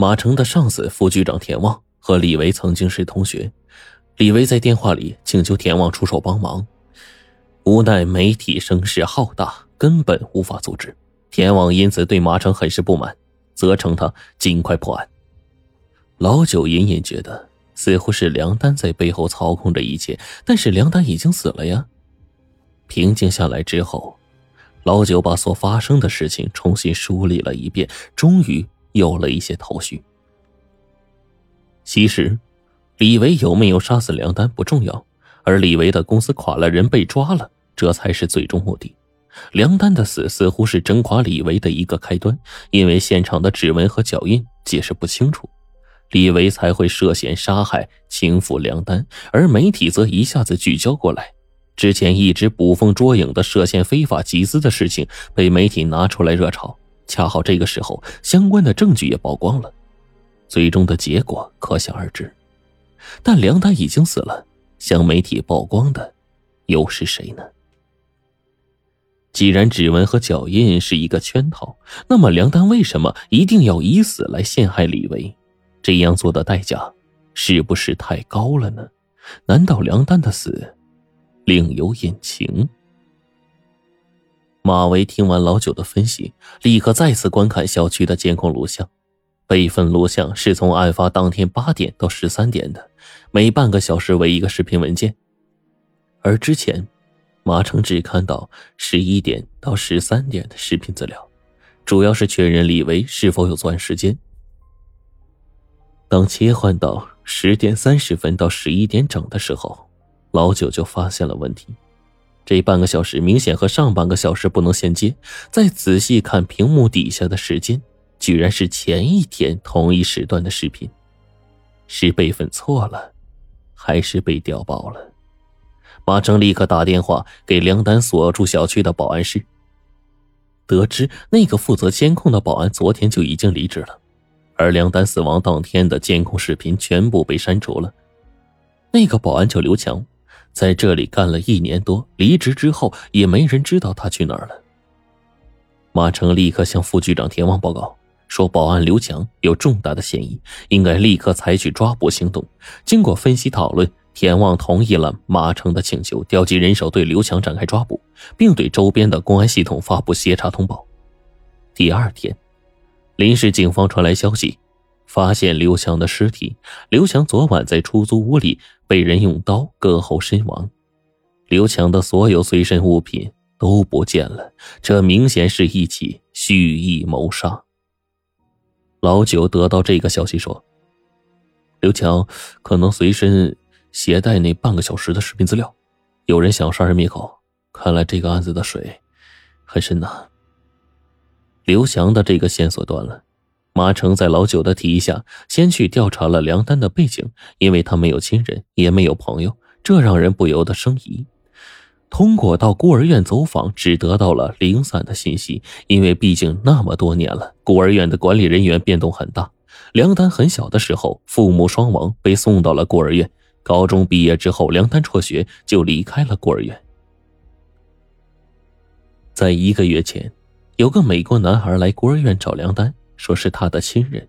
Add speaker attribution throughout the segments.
Speaker 1: 马成的上司副局长田旺和李维曾经是同学，李维在电话里请求田旺出手帮忙，无奈媒体声势浩大，根本无法阻止。田旺因此对马成很是不满，责成他尽快破案。老九隐隐觉得，似乎是梁丹在背后操控着一切，但是梁丹已经死了呀。平静下来之后，老九把所发生的事情重新梳理了一遍，终于有了一些头绪。其实，李维有没有杀死梁丹不重要，而李维的公司垮了，人被抓了，这才是最终目的。梁丹的死似乎是整垮李维的一个开端，因为现场的指纹和脚印解释不清楚。李维才会涉嫌杀害、情妇梁丹，而媒体则一下子聚焦过来。之前一直捕风捉影的涉嫌非法集资的事情被媒体拿出来热炒，恰好这个时候相关的证据也曝光了，最终的结果可想而知。但梁丹已经死了，向媒体曝光的又是谁呢？既然指纹和脚印是一个圈套，那么梁丹为什么一定要以死来陷害李维？这样做的代价是不是太高了呢？难道梁丹的死另有隐情？马维听完老九的分析，立刻再次观看小区的监控录像。备份录像是从案发当天八点到十三点的，每半个小时为一个视频文件。而之前，马成只看到十一点到十三点的视频资料，主要是确认李维是否有作案时间。当切换到十点三十分到十一点整的时候，老九就发现了问题。这半个小时明显和上半个小时不能衔接。再仔细看屏幕底下的时间，居然是前一天同一时段的视频，是备份错了，还是被调包了？马成立刻打电话给梁丹所住小区的保安室，得知那个负责监控的保安昨天就已经离职了。而梁丹死亡当天的监控视频全部被删除了。那个保安叫刘强，在这里干了一年多，离职之后也没人知道他去哪儿了。马成立刻向副局长田旺报告说，保安刘强有重大的嫌疑，应该立刻采取抓捕行动。经过分析讨论，田旺同意了马成的请求，调集人手对刘强展开抓捕，并对周边的公安系统发布协查通报。第二天。临时警方传来消息，发现刘强的尸体。刘强昨晚在出租屋里被人用刀割后身亡，刘强的所有随身物品都不见了，这明显是一起蓄意谋杀。老九得到这个消息说，刘强可能随身携带那半个小时的视频资料，有人想杀人灭口，看来这个案子的水很深呐。刘翔的这个线索断了，马成在老九的提议下，先去调查了梁丹的背景，因为他没有亲人，也没有朋友，这让人不由得生疑。通过到孤儿院走访，只得到了零散的信息，因为毕竟那么多年了，孤儿院的管理人员变动很大。梁丹很小的时候，父母双亡，被送到了孤儿院。高中毕业之后，梁丹辍学就离开了孤儿院。在一个月前。有个美国男孩来孤儿院找梁丹，说是他的亲人。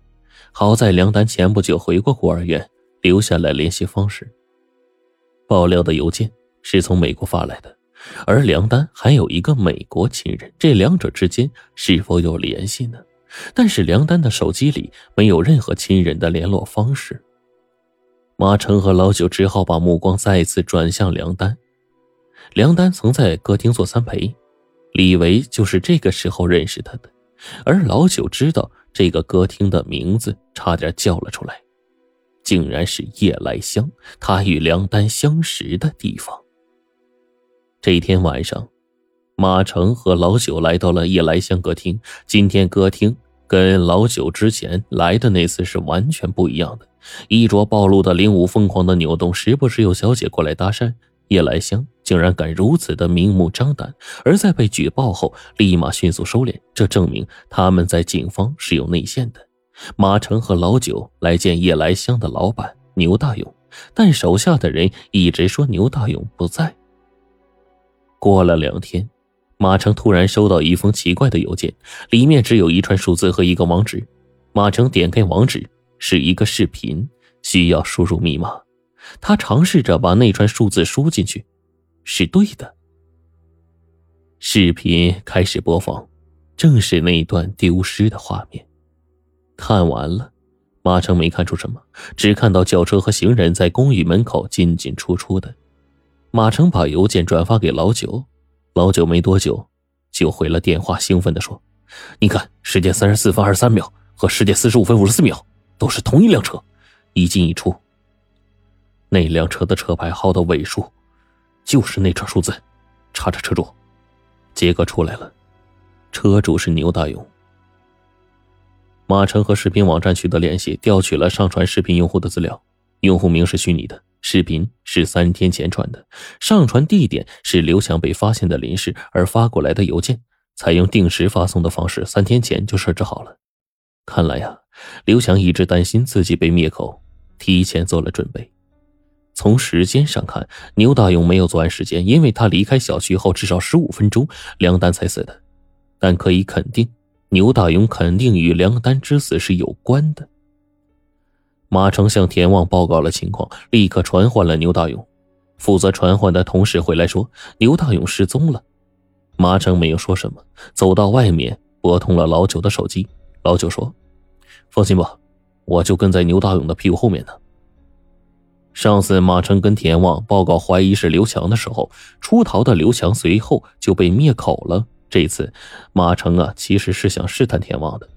Speaker 1: 好在梁丹前不久回过孤儿院，留下了联系方式。爆料的邮件是从美国发来的，而梁丹还有一个美国亲人，这两者之间是否有联系呢？但是梁丹的手机里没有任何亲人的联络方式。马成和老九只好把目光再次转向梁丹。梁丹曾在歌厅做三陪。李维就是这个时候认识他的，而老九知道这个歌厅的名字，差点叫了出来，竟然是夜来香，他与梁丹相识的地方。这一天晚上，马成和老九来到了夜来香歌厅。今天歌厅跟老九之前来的那次是完全不一样的，衣着暴露的林武疯狂的扭动，时不时有小姐过来搭讪。夜来香竟然敢如此的明目张胆，而在被举报后立马迅速收敛，这证明他们在警方是有内线的。马成和老九来见夜来香的老板牛大勇，但手下的人一直说牛大勇不在。过了两天，马成突然收到一封奇怪的邮件，里面只有一串数字和一个网址，马成点开网址，是一个视频，需要输入密码。他尝试着把那串数字输进去，是对的。视频开始播放，正是那一段丢失的画面。看完了，马成没看出什么，只看到轿车和行人在公寓门口进进出出的。马成把邮件转发给老九，老九没多久就回了电话，兴奋地说：“你看，时间三十四分二十三秒。”和十点四十五分五十四秒，都是同一辆车，一进一出。那辆车的车牌号的尾数，就是那串数字。查查车主，结果出来了，车主是牛大勇。马成和视频网站取得联系，调取了上传视频用户的资料，用户名是虚拟的，视频是三天前传的，上传地点是刘强被发现的临时，而发过来的邮件采用定时发送的方式，三天前就设置好了。看来呀，刘强一直担心自己被灭口，提前做了准备。从时间上看，牛大勇没有作案时间，因为他离开小区后至少十五分钟，梁丹才死的。但可以肯定，牛大勇肯定与梁丹之死是有关的。马成向田旺报告了情况，立刻传唤了牛大勇。负责传唤的同事回来说，牛大勇失踪了。马成没有说什么，走到外面拨通了老九的手机。老九说。放心吧，我就跟在牛大勇的屁股后面呢。上次马成跟田旺报告怀疑是刘强的时候，出逃的刘强随后就被灭口了。这次马成啊，其实是想试探田旺的。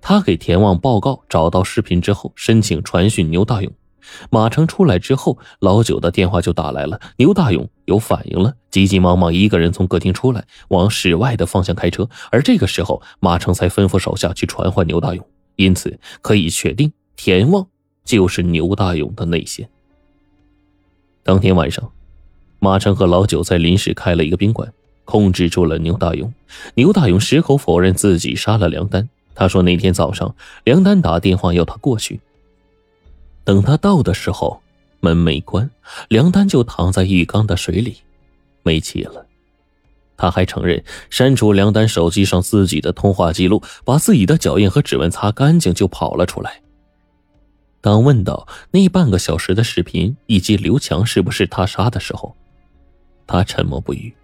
Speaker 1: 他给田旺报告找到视频之后，申请传讯牛大勇。马成出来之后，老九的电话就打来了。牛大勇有反应了，急急忙忙一个人从客厅出来，往室外的方向开车。而这个时候，马成才吩咐手下去传唤牛大勇。因此，可以确定田旺就是牛大勇的内线。当天晚上，马成和老九在临时开了一个宾馆，控制住了牛大勇。牛大勇矢口否认自己杀了梁丹。他说那天早上梁丹打电话要他过去，等他到的时候，门没关，梁丹就躺在浴缸的水里，没气了。他还承认删除梁丹手机上自己的通话记录，把自己的脚印和指纹擦干净，就跑了出来。当问到那半个小时的视频以及刘强是不是他杀的时候，他沉默不语。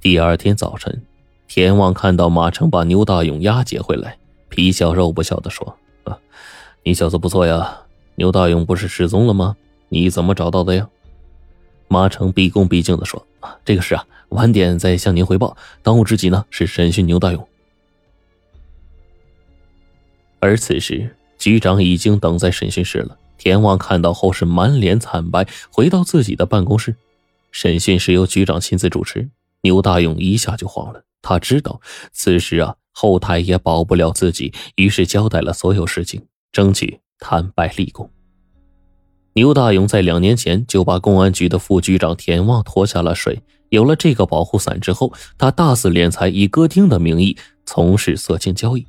Speaker 1: 第二天早晨，田旺看到马成把牛大勇押解回来，皮笑肉不笑的说：“啊，你小子不错呀，牛大勇不是失踪了吗？你怎么找到的呀？”马成毕恭毕敬的说：“啊，这个事啊。”晚点再向您汇报。当务之急呢是审讯牛大勇。而此时，局长已经等在审讯室了。田旺看到后是满脸惨白，回到自己的办公室。审讯是由局长亲自主持。牛大勇一下就慌了，他知道此时啊后台也保不了自己，于是交代了所有事情，争取坦白立功。牛大勇在两年前就把公安局的副局长田旺拖下了水。有了这个保护伞之后，他大肆敛财，以歌厅的名义从事色情交易。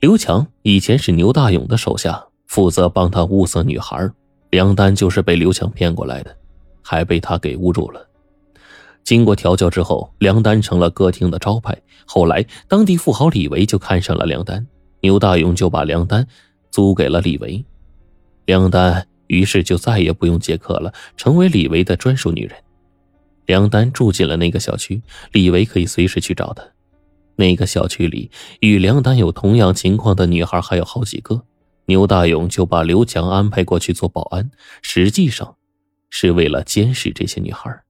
Speaker 1: 刘强以前是牛大勇的手下，负责帮他物色女孩。梁丹就是被刘强骗过来的，还被他给侮辱了。经过调教之后，梁丹成了歌厅的招牌。后来，当地富豪李维就看上了梁丹，牛大勇就把梁丹租给了李维。梁丹于是就再也不用接客了，成为李维的专属女人。梁丹住进了那个小区，李维可以随时去找他。那个小区里与梁丹有同样情况的女孩还有好几个，牛大勇就把刘强安排过去做保安，实际上是为了监视这些女孩。